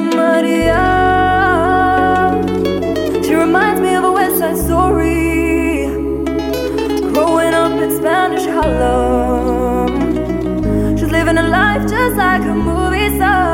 Maria. She reminds me of a West Side story. Growing up in Spanish Harlem. She's living a life just like a movie star.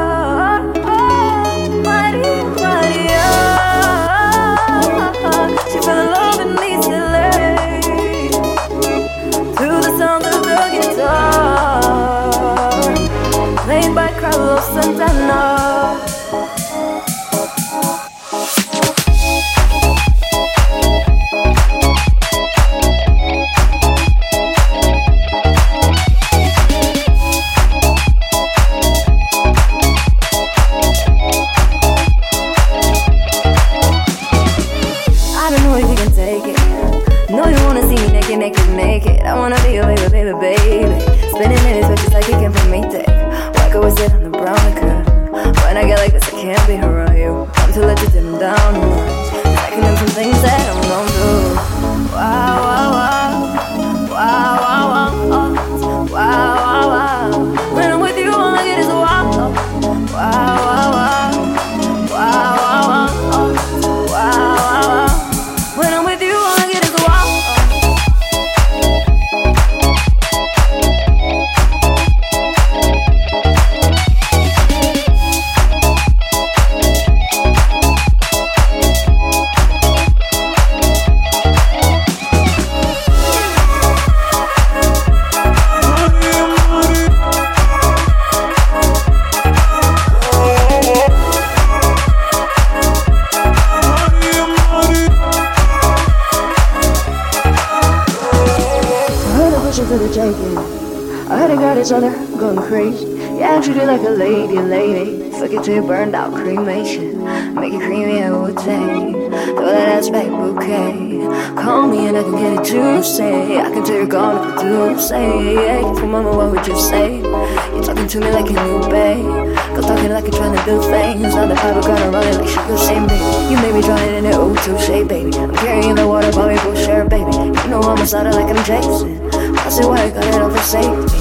To me like a new babe. Go talking like you're trying to do things. Not the pipe, gonna run it like she could say me. You made me drown in it, oh, touche, baby. I'm carrying the water, but we both share, baby. You know I'm a like I'm Jason. I say why I got it over safety.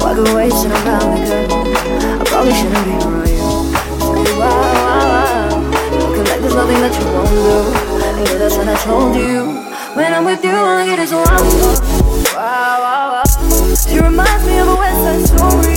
Walk away, sit around the girl. I probably shouldn't be around you. Wow, wow, wow. Looking like there's nothing that you won't do. And girl, that's what I told you. When I'm with you, all I get is wow, wow, wow. She reminds me of a West Side story.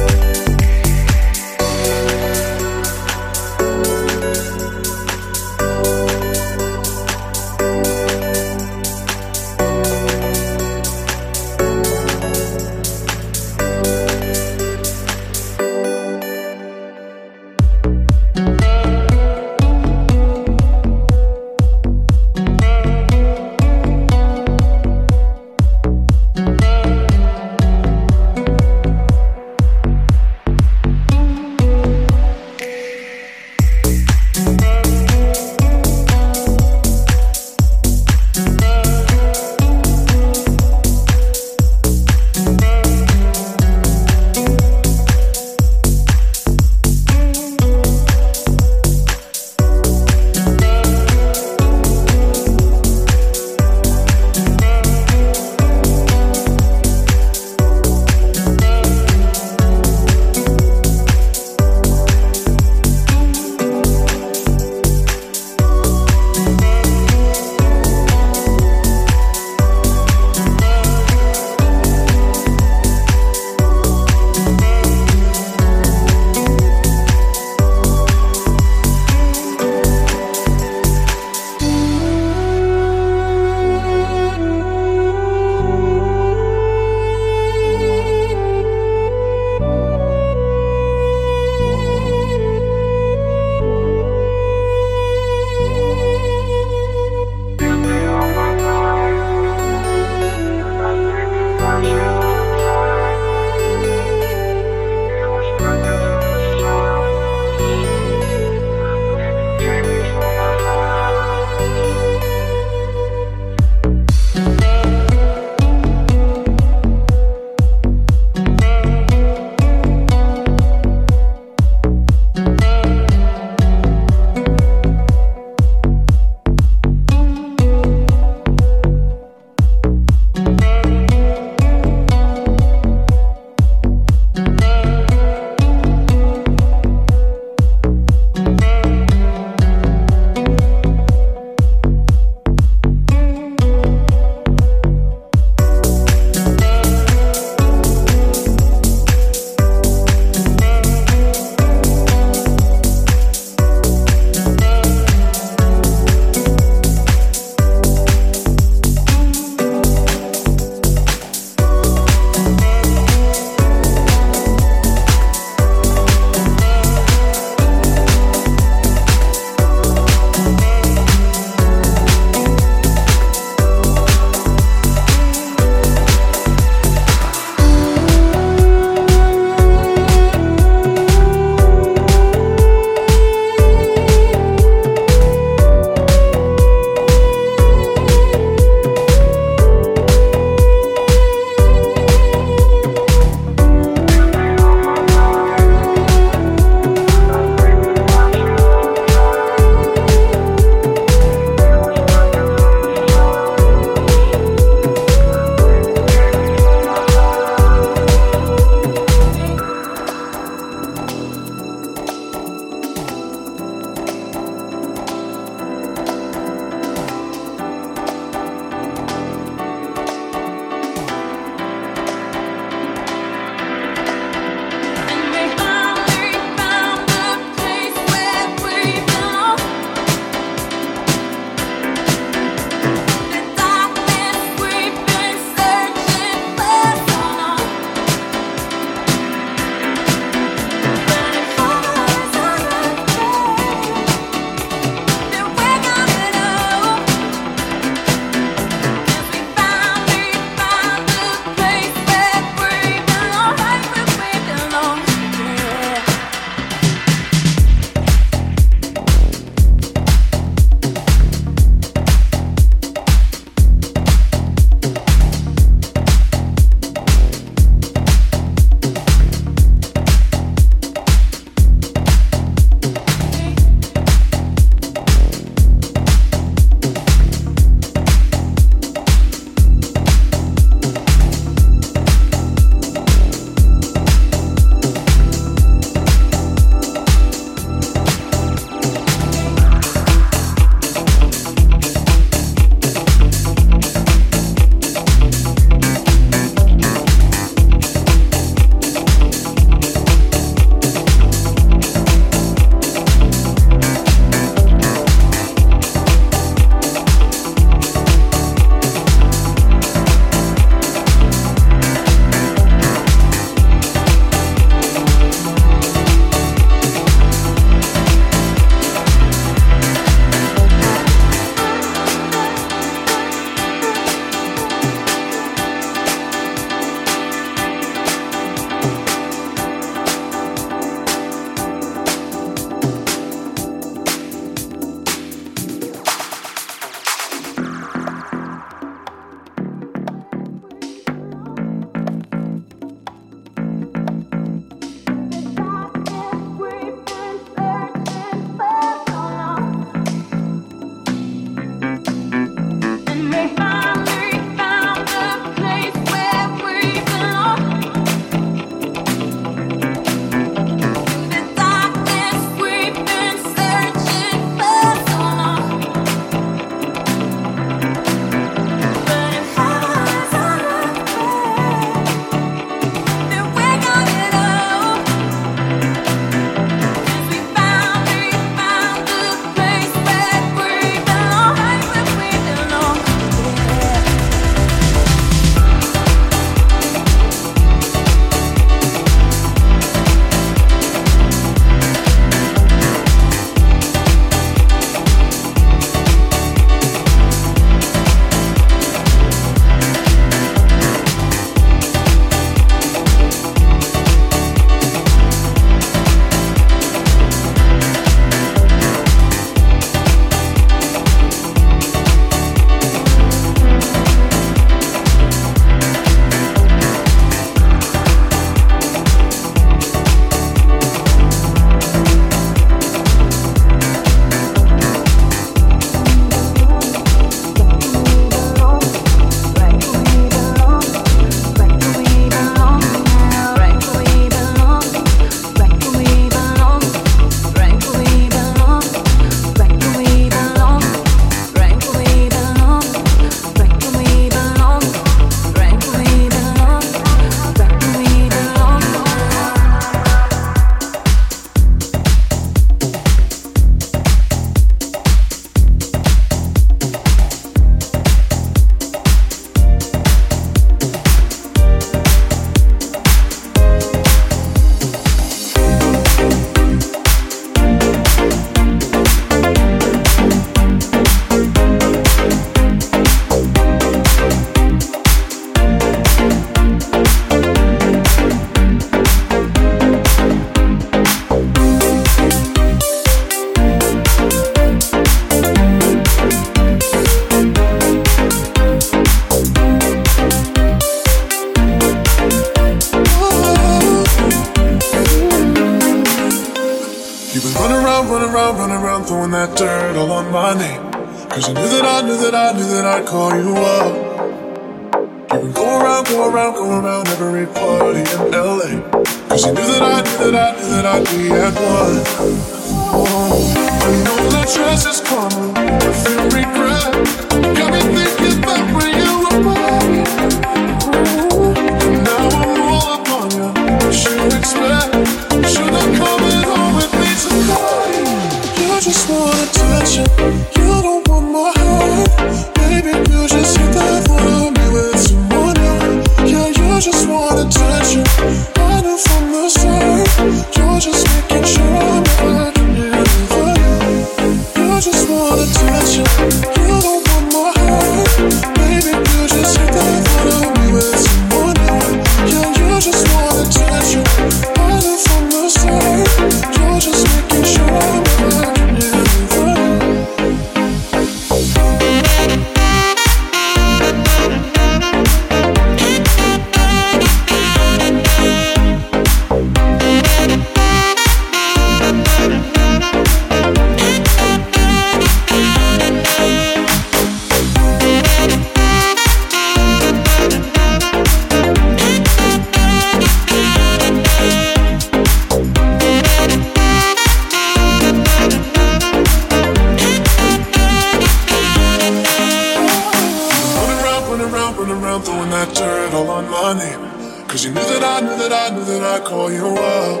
Cause you knew that I knew that I knew that I'd call you up.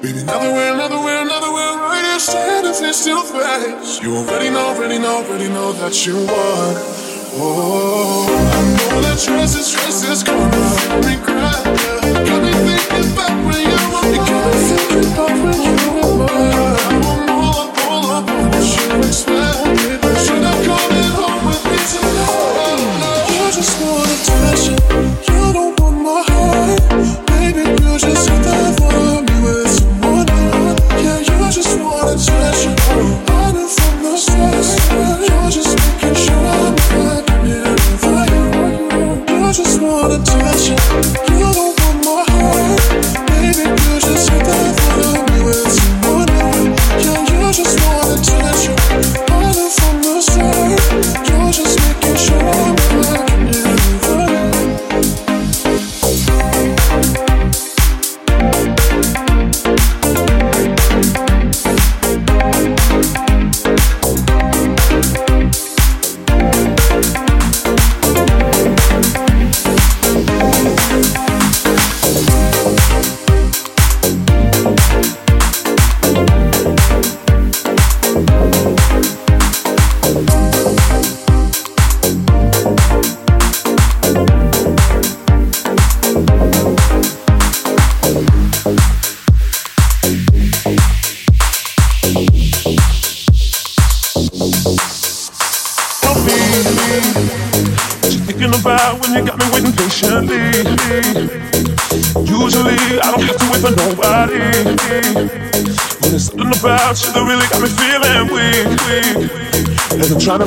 Baby, another way, another way, another way. right here standing face to face, you already know, already know, already know that you won. Oh, I know that stress is, stress is gonna regret. Got me thinking back when you were mine. Got me thinking back when you were mine.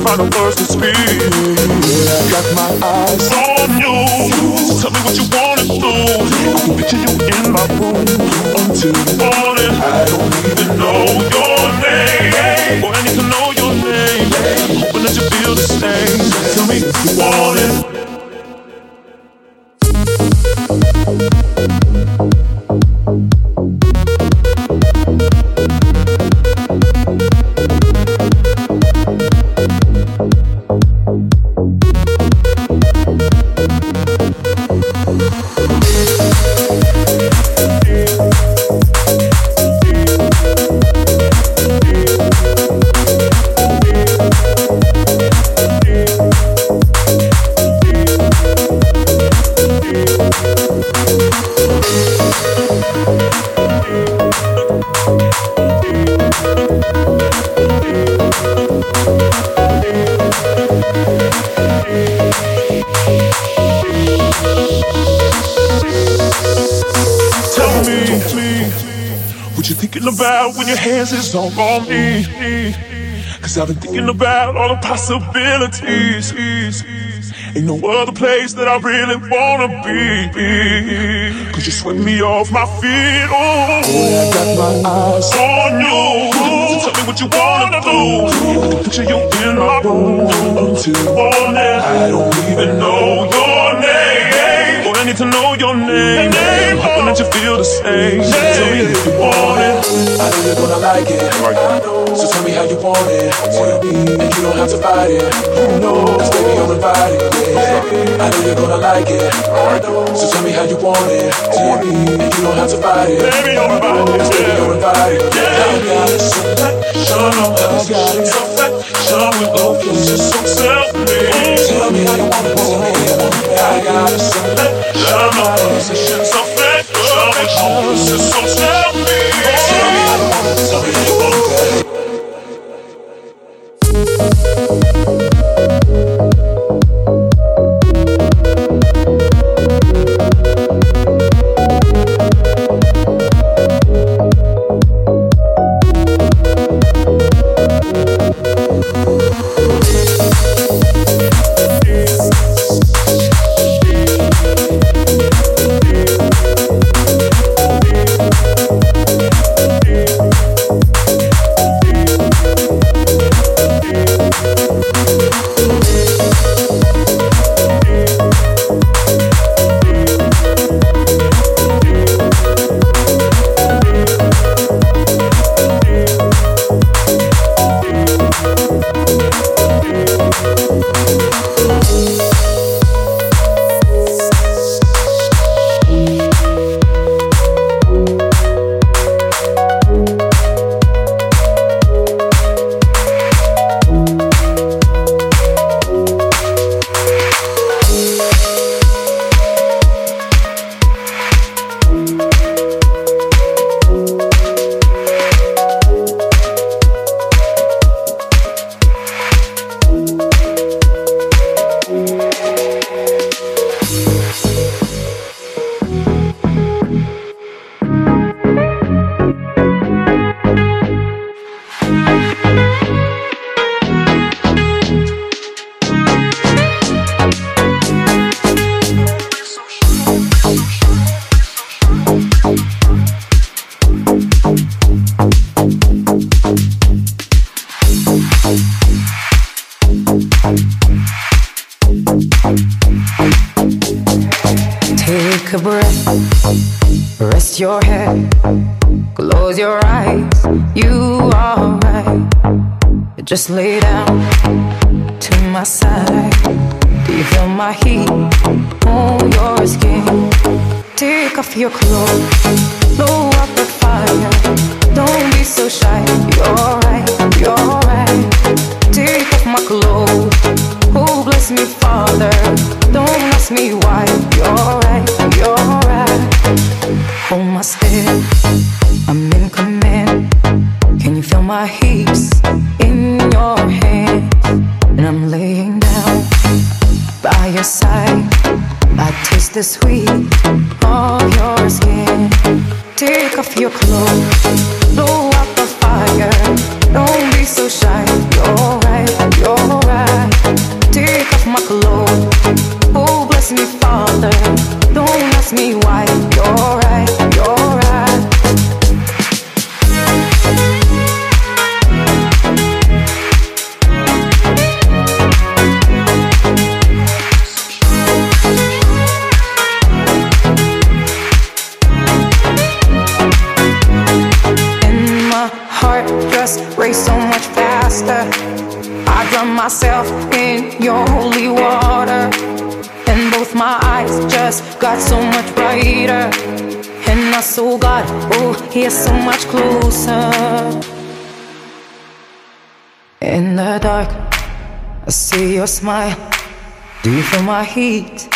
find the words to speak. possibilities. Ain't no other place that I really wanna be. Cause you swing me off my feet. Oh, Boy, I got my eyes on you. So tell me what you wanna do. I picture you in my room until morning. I don't even know your name. Or I need to know your name. name. Hoping that you feel the same. So tell me if you want it. I know you're gonna like it. So tell me how you want it. And you don't have to fight it. Cause baby, I'm invited. Yeah. I know you're gonna like it. So tell me how you want it. And you don't have to fight it. Baby, you're invited. Cause baby, you're invited. Yeah. I got it. Shut up, got it. Shut up, with love, you're just so selfish. Tell me how you want it. Tell me how you want it. I got it. Shut up, positions of fact. Shut you're just so selfish. Much brighter. And my soul got, oh, here so much closer. In the dark, I see your smile. Do you feel my heat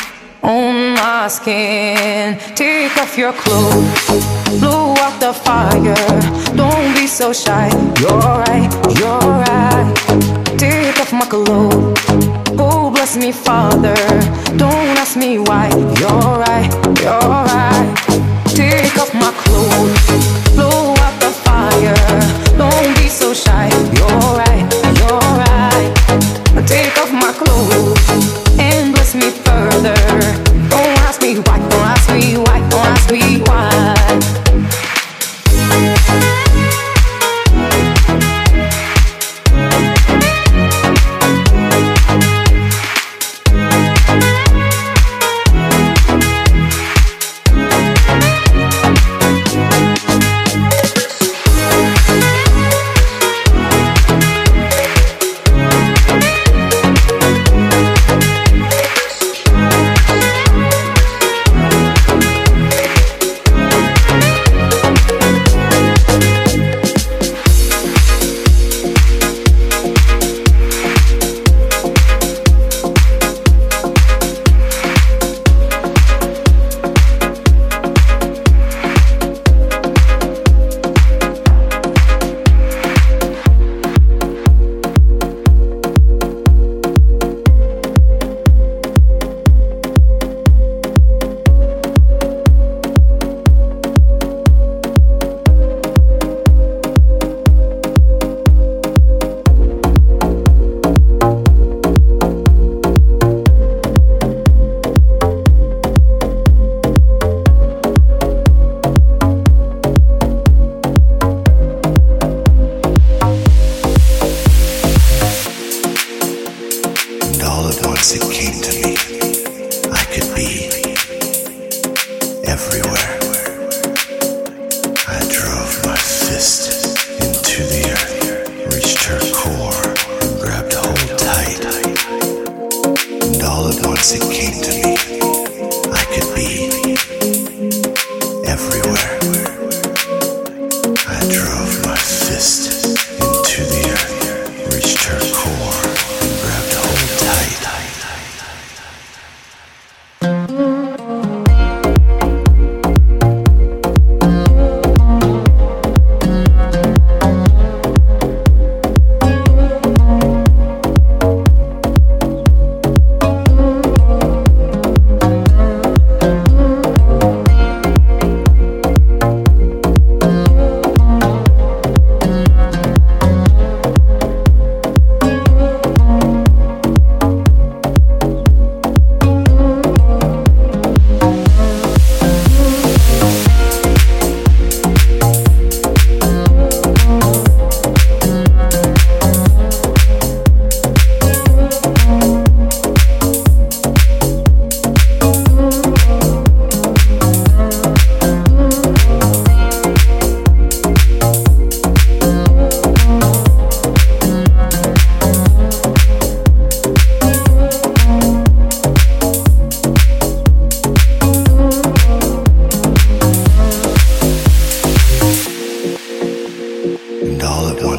on my skin? Take off your clothes, blow out the fire. Don't be so shy. You're right, you're right. Take off my clothes. Bless me, Father. Don't ask me why. You're right, you're right. Take off my clothes, blow out the fire. Don't be so shy. You're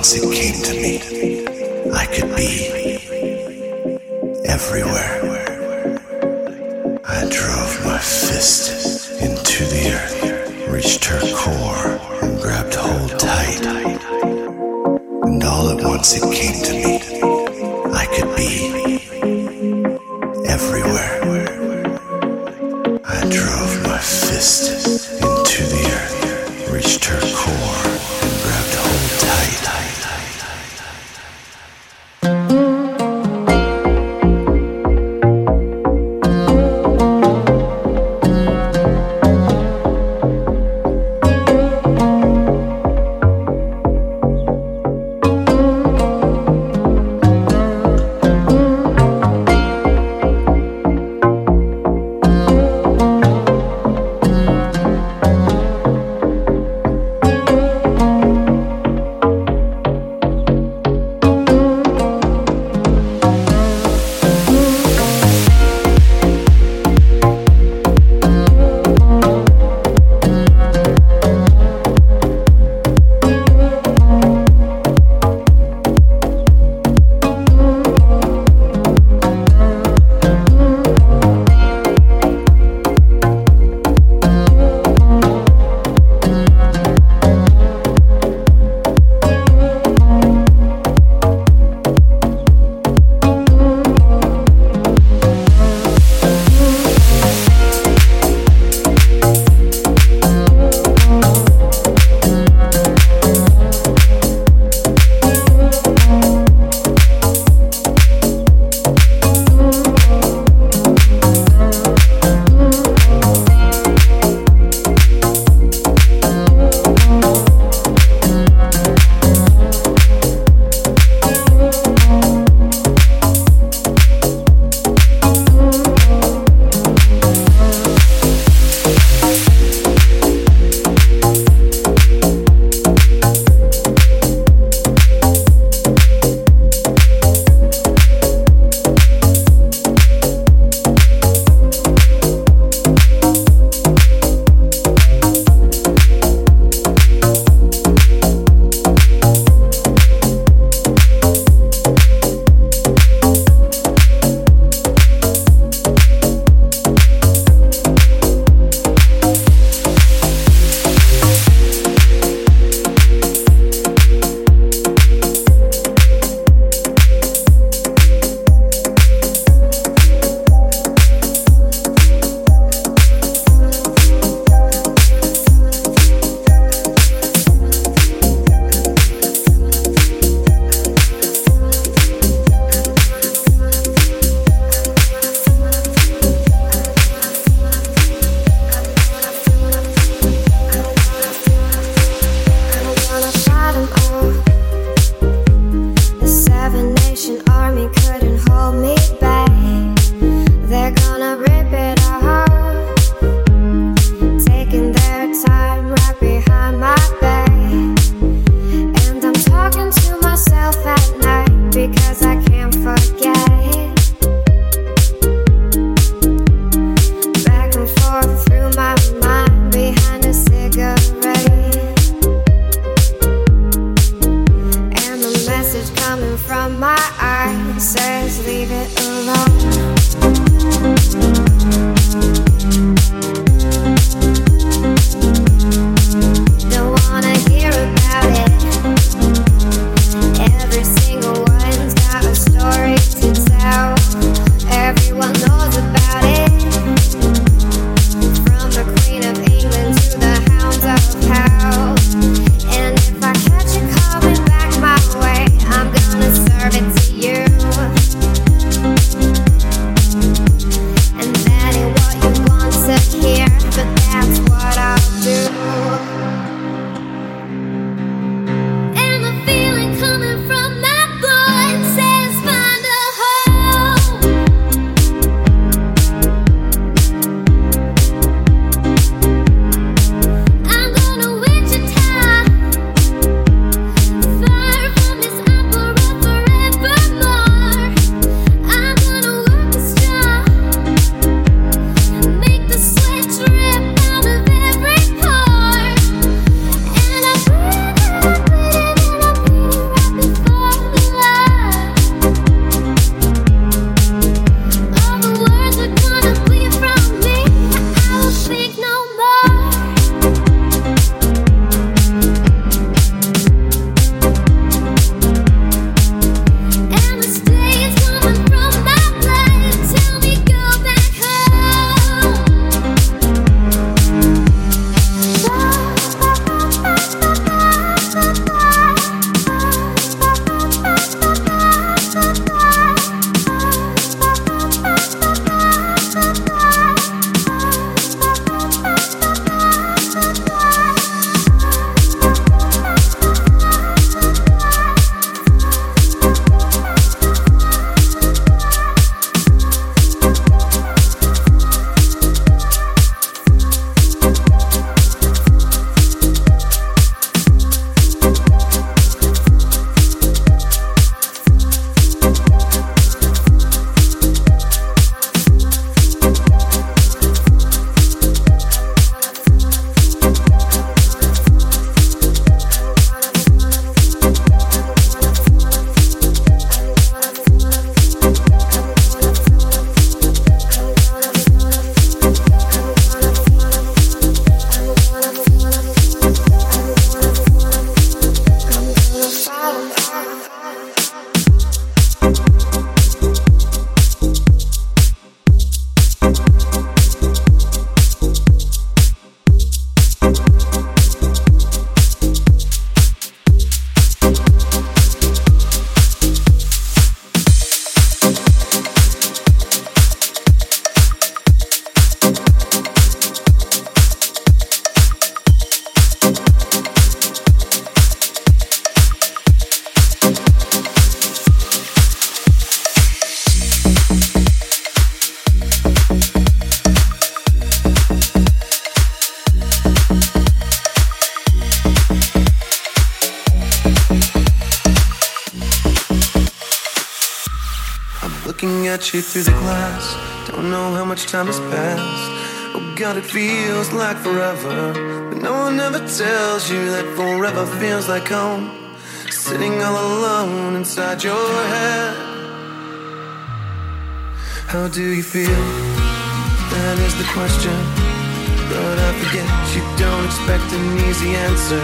once it came to me, I could be everywhere. I drove my fist into the earth, reached her core, and grabbed hold tight. And all at once it came to me. Feels like forever. But no one ever tells you that forever feels like home. Sitting all alone inside your head. How do you feel? That is the question. But I forget you don't expect an easy answer.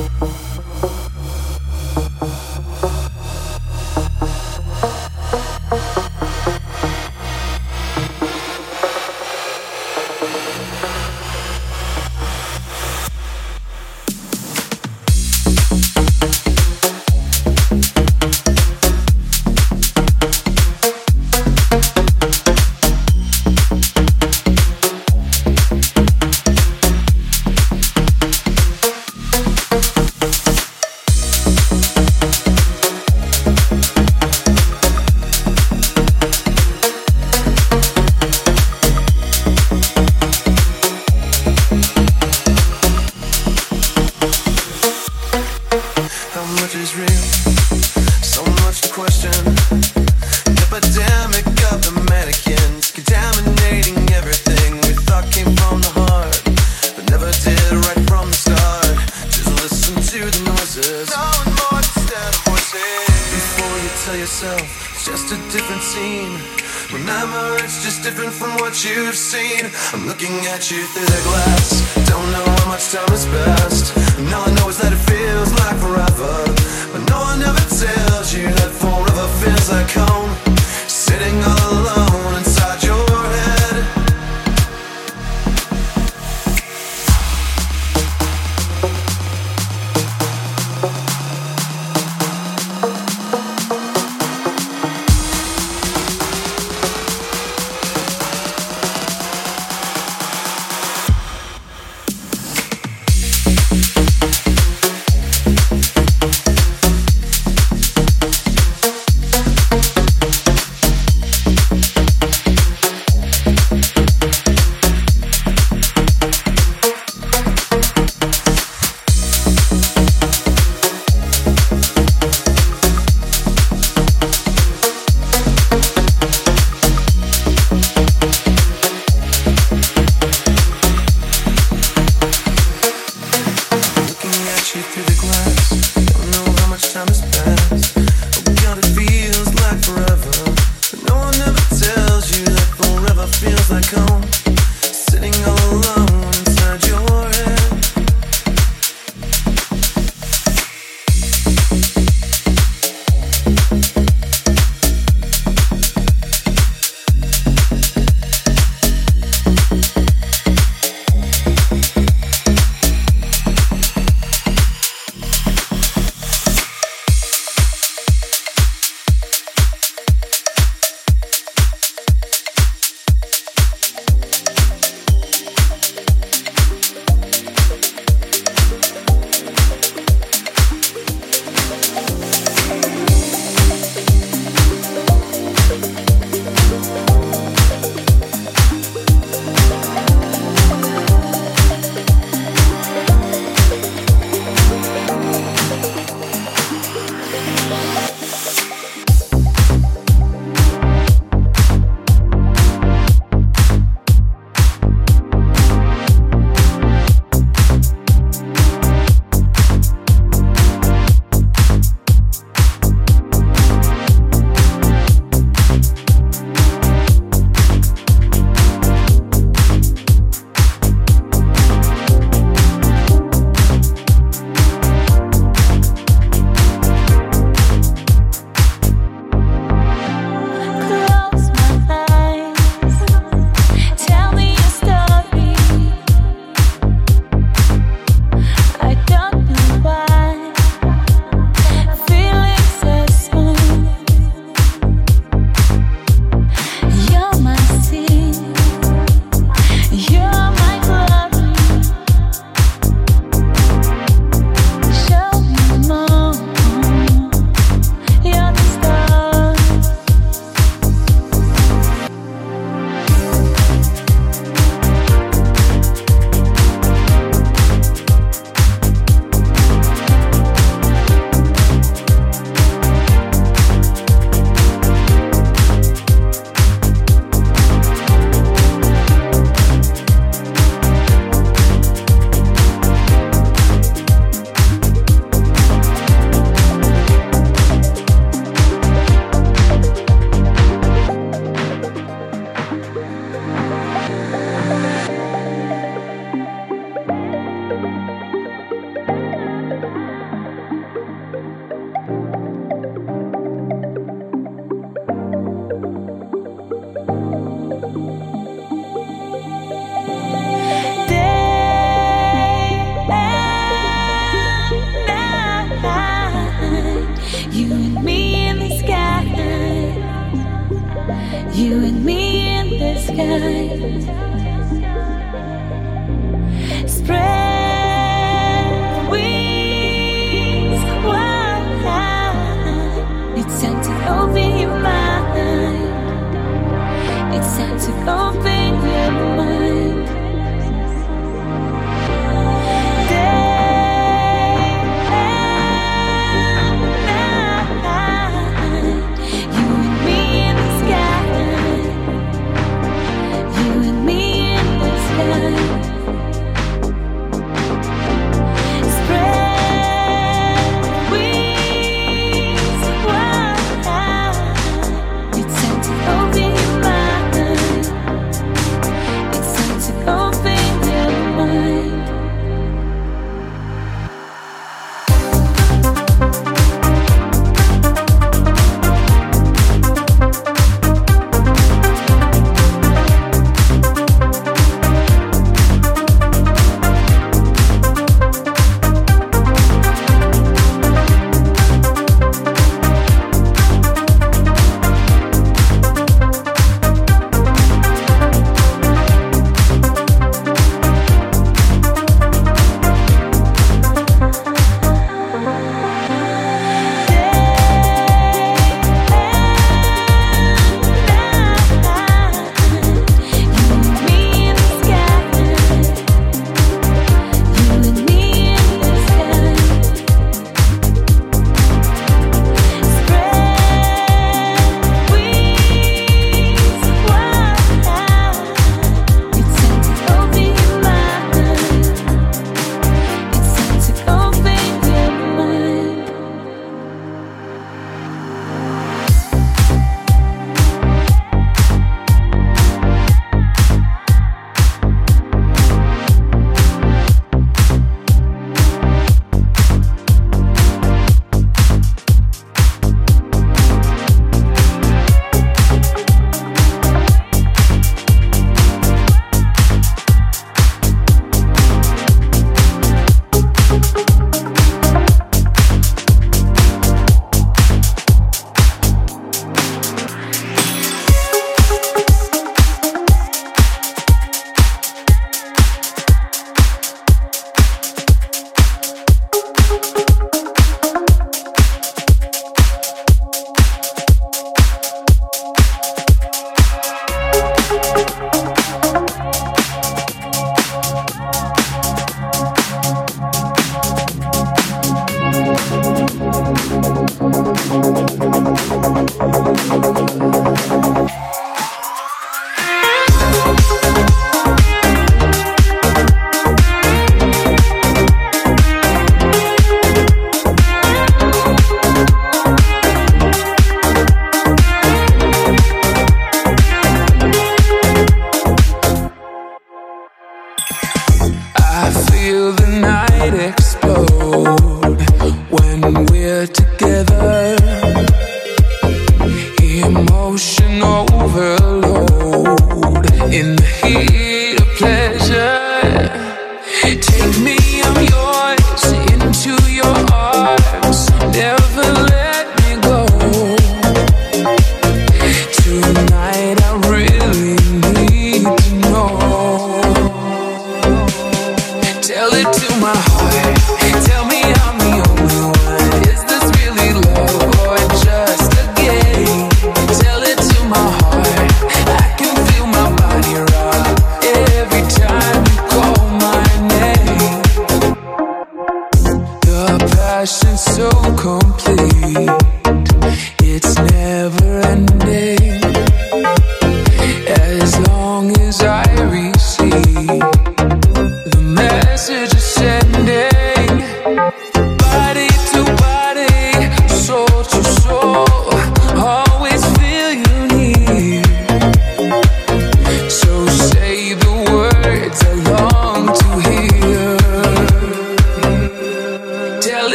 you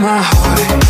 my heart.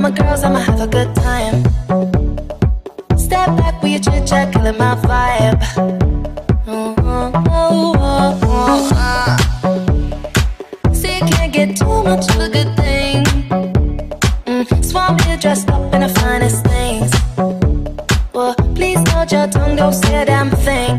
my girls, I'ma have a good time. Step back with your chit chat, killing my vibe. Ooh. See, you can't get too much of a good thing. Mm, so here dressed up in the finest things. Well, please hold your tongue, don't say a damn thing.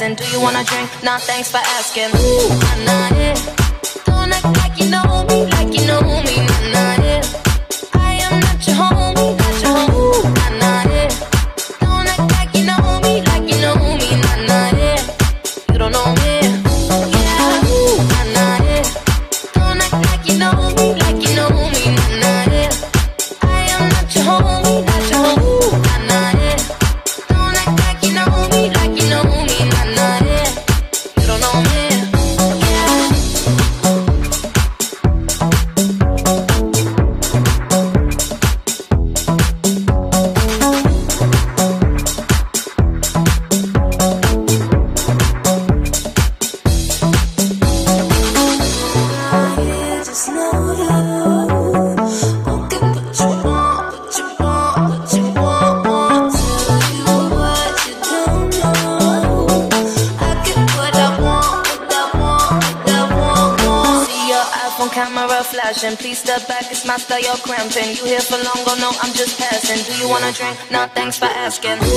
asking, do you wanna drink? Nah, thanks for asking. asking.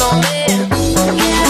no man. Yeah.